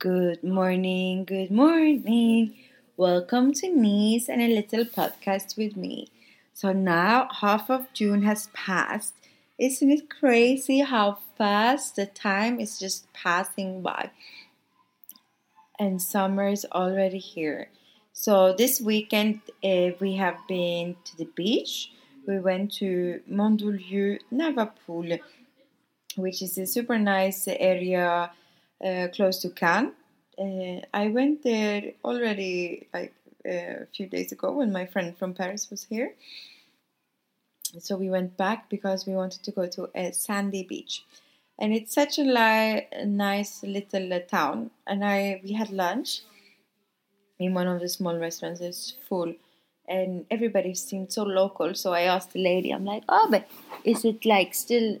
Good morning, good morning. Welcome to Niece and a Little Podcast with me. So now half of June has passed. Isn't it crazy how fast the time is just passing by? And summer is already here. So this weekend uh, we have been to the beach. We went to Mandelieu Navapool, which is a super nice area close to Cannes. Uh, I went there already like uh, a few days ago when my friend from Paris was here. So we went back because we wanted to go to a sandy beach, and it's such a, li- nice little uh, town. And I we had lunch in one of the small restaurants. It's full, and everybody seemed so local. So I asked the lady, I'm like, "Oh, but is it like still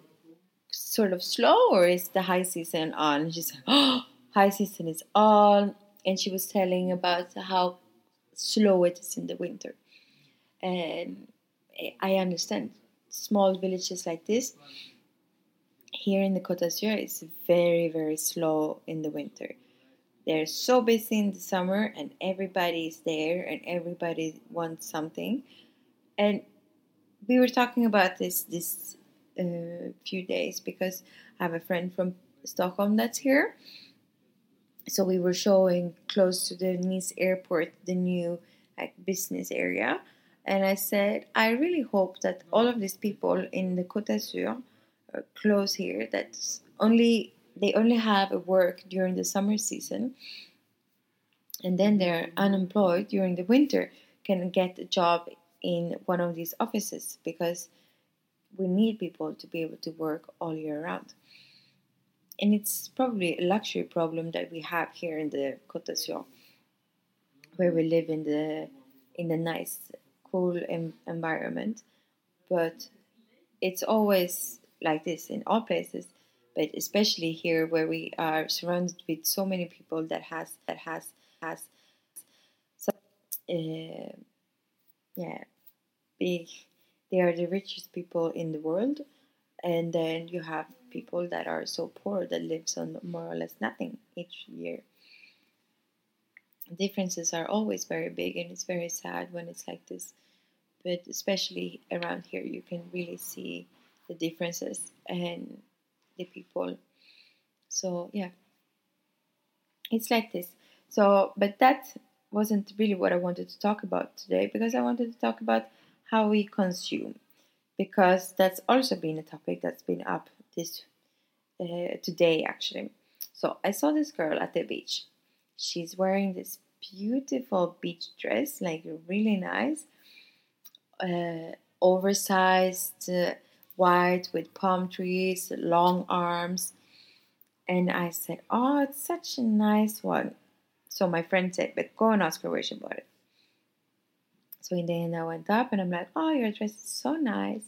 sort of slow or is the high season on? And she said, Oh, high season is on. And she was telling about how slow it is in the winter. And I understand small villages like this. Here in the Côte d'Azur, it's very, very slow in the winter. They're so busy in the summer, and everybody is there, and everybody wants something. And we were talking about this this uh, few days because I have a friend from Stockholm that's here. So we were showing close to the Nice airport the new like business area, and I said I really hope that all of these people in the Côte d'Azur uh, close here that only they only have a work during the summer season, and then they're unemployed during the winter can get a job in one of these offices because we need people to be able to work all year round. And it's probably a luxury problem that we have here in the Côte d'Azur, where we live in the in the nice, cool em- environment. But it's always like this in all places, but especially here where we are surrounded with so many people that has that has has so uh, yeah big they are the richest people in the world and then you have people that are so poor that lives on more or less nothing each year. Differences are always very big and it's very sad when it's like this but especially around here you can really see the differences and the people. So yeah. It's like this. So but that wasn't really what i wanted to talk about today because i wanted to talk about how we consume, because that's also been a topic that's been up this uh, today actually. So I saw this girl at the beach. She's wearing this beautiful beach dress, like really nice, uh, oversized uh, white with palm trees, long arms. And I said, Oh, it's such a nice one. So my friend said, But go and ask her where she bought it. So in the end, I went up and I'm like, oh, your dress is so nice.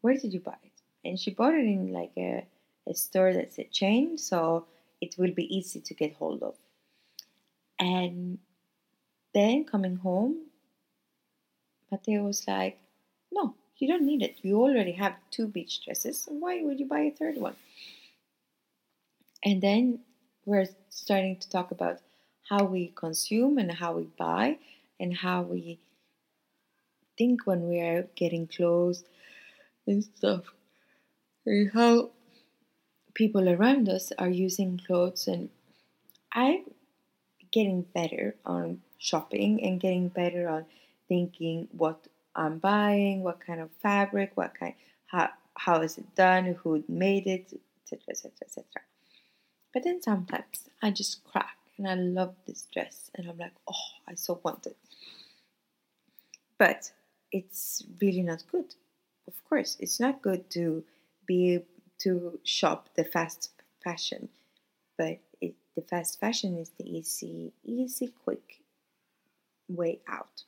Where did you buy it? And she bought it in like a, a store that's a chain, so it will be easy to get hold of. And then coming home, Matteo was like, no, you don't need it. You already have two beach dresses. Why would you buy a third one? And then we're starting to talk about how we consume and how we buy and how we think when we are getting close and stuff, and how people around us are using clothes. And I'm getting better on shopping and getting better on thinking what I'm buying, what kind of fabric, what kind, how how is it done, who made it, etc., etc., etc. But then sometimes I just crack and I love this dress and I'm like, oh, I so want it. But it's really not good. Of course, it's not good to be to shop the fast fashion, but it, the fast fashion is the easy, easy, quick way out.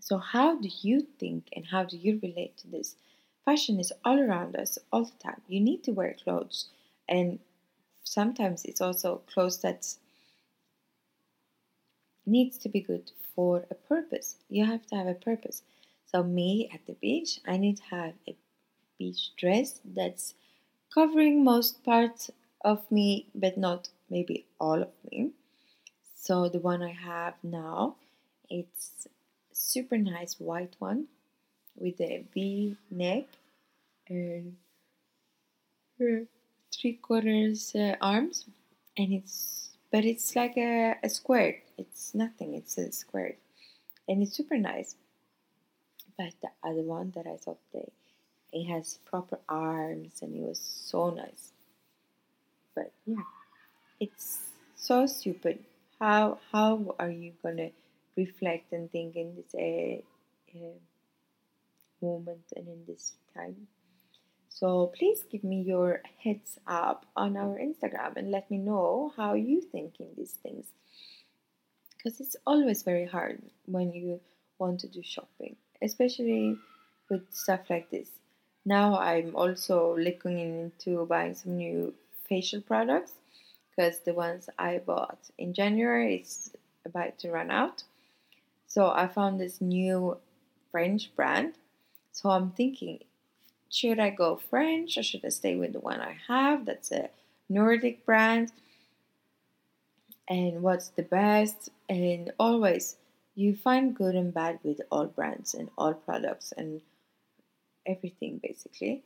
So, how do you think and how do you relate to this? Fashion is all around us all the time. You need to wear clothes, and sometimes it's also clothes that needs to be good for a purpose. You have to have a purpose. So, me at the beach, I need to have a beach dress that's covering most parts of me, but not maybe all of me. So, the one I have now, it's super nice white one with a V neck and three quarters uh, arms, and it's but it's like a, a square. It's nothing. It's a square, and it's super nice. But the other one that I saw today, it has proper arms, and it was so nice. But yeah, it's so stupid. How how are you gonna reflect and think in this uh, uh, moment and in this time. So please give me your heads up on our Instagram and let me know how you think in these things. Because it's always very hard when you want to do shopping, especially with stuff like this. Now I'm also looking into buying some new facial products because the ones I bought in January is about to run out. So I found this new French brand. So I'm thinking, should I go French or should I stay with the one I have? That's a Nordic brand. And what's the best? And always, you find good and bad with all brands and all products and everything basically.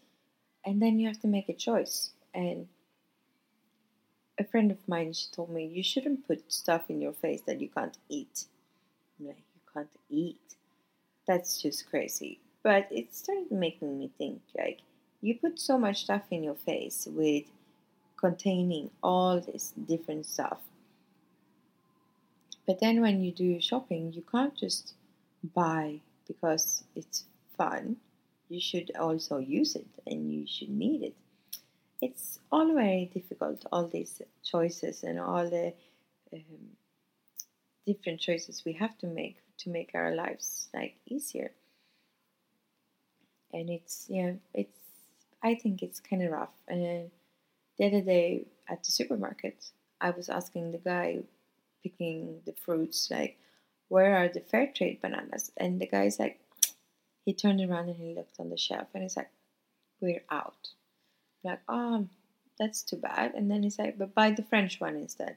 And then you have to make a choice. And a friend of mine, she told me, you shouldn't put stuff in your face that you can't eat. I'm like, you can't eat. That's just crazy. But it started making me think like, you put so much stuff in your face with containing all this different stuff. But then when you do shopping, you can't just buy because it's fun. You should also use it and you should need it. It's all very difficult, all these choices and all the um, different choices we have to make to make our lives like easier. And it's yeah, it's I think it's kind of rough. And the other day at the supermarket, I was asking the guy picking the fruits like, where are the fair trade bananas? And the guy's like, he turned around and he looked on the shelf and he's like, we're out. I'm like, oh, that's too bad. And then he's like, but buy the French one instead.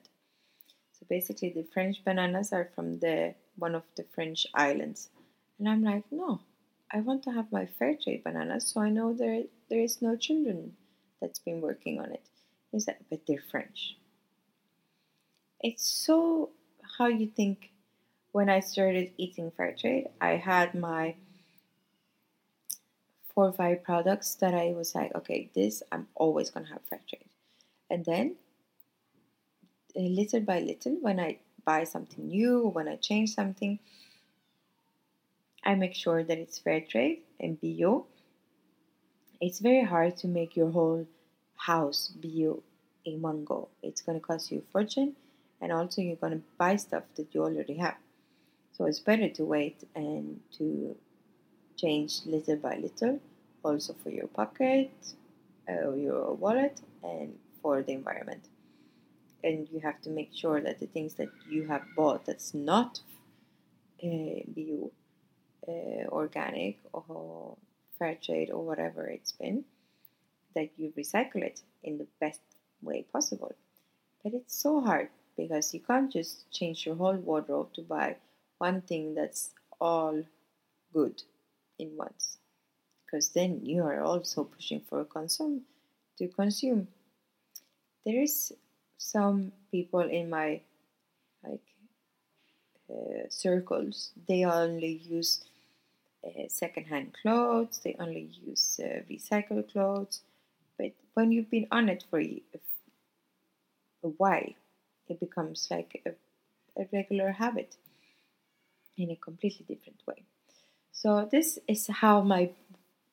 So basically, the French bananas are from the one of the French islands. And I'm like, no, I want to have my fair trade bananas so I know there there is no children that's been working on it. He said, but they're French. It's so how you think when I started eating fair trade, I had my four or five products that I was like, okay, this I'm always gonna have fair trade. And then uh, little by little, when I buy something new, when I change something, I make sure that it's fair trade and bio. It's very hard to make your whole house bio in one go. It's going to cost you a fortune, and also you're going to buy stuff that you already have. So it's better to wait and to change little by little, also for your pocket, uh, your wallet, and for the environment and you have to make sure that the things that you have bought that's not uh, uh, organic or fair trade or whatever it's been that you recycle it in the best way possible. But it's so hard because you can't just change your whole wardrobe to buy one thing that's all good in once because then you are also pushing for consume to consume. There is some people in my like uh, circles they only use uh, secondhand clothes they only use uh, recycled clothes. But when you've been on it for a, while it becomes like a, a regular habit in a completely different way. So this is how my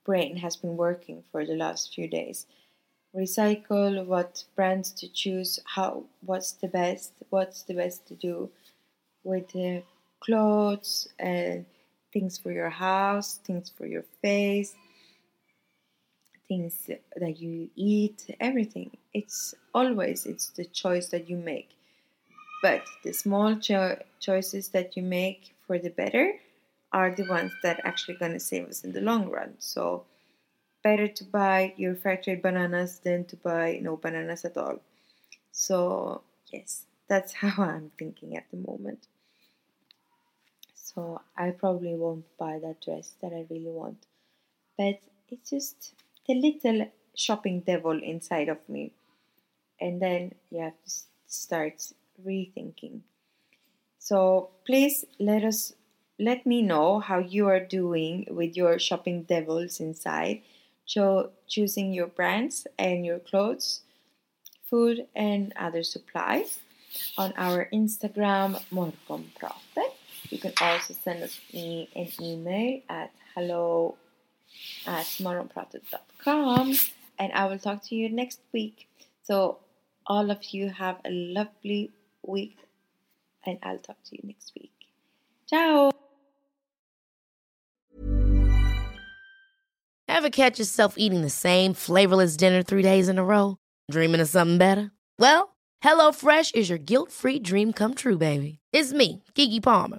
brain has been working for the last few days. Recycle what brands to choose how what's the best what's the best to do with the clothes and things for your house things for your face things that you eat everything it's always it's the choice that you make but the small cho- choices that you make for the better are the ones that actually going to save us in the long run so better to buy your trade bananas than to buy no bananas at all. So, yes, that's how I'm thinking at the moment. So, I probably won't buy that dress that I really want. But it's just the little shopping devil inside of me. And then you have to start rethinking. So, please let us let me know how you are doing with your shopping devils inside cho- choosing your brands and your clothes, food, and other supplies on our Instagram, Morgonpratet. You can also send us an email at hello at morgonpratet.com and I will talk to you next week. So, all of you have a lovely week and I'll talk to you next week. Ciao! Ever catch yourself eating the same flavorless dinner three days in a row? Dreaming of something better? Well, HelloFresh is your guilt free dream come true, baby. It's me, Keke Palmer.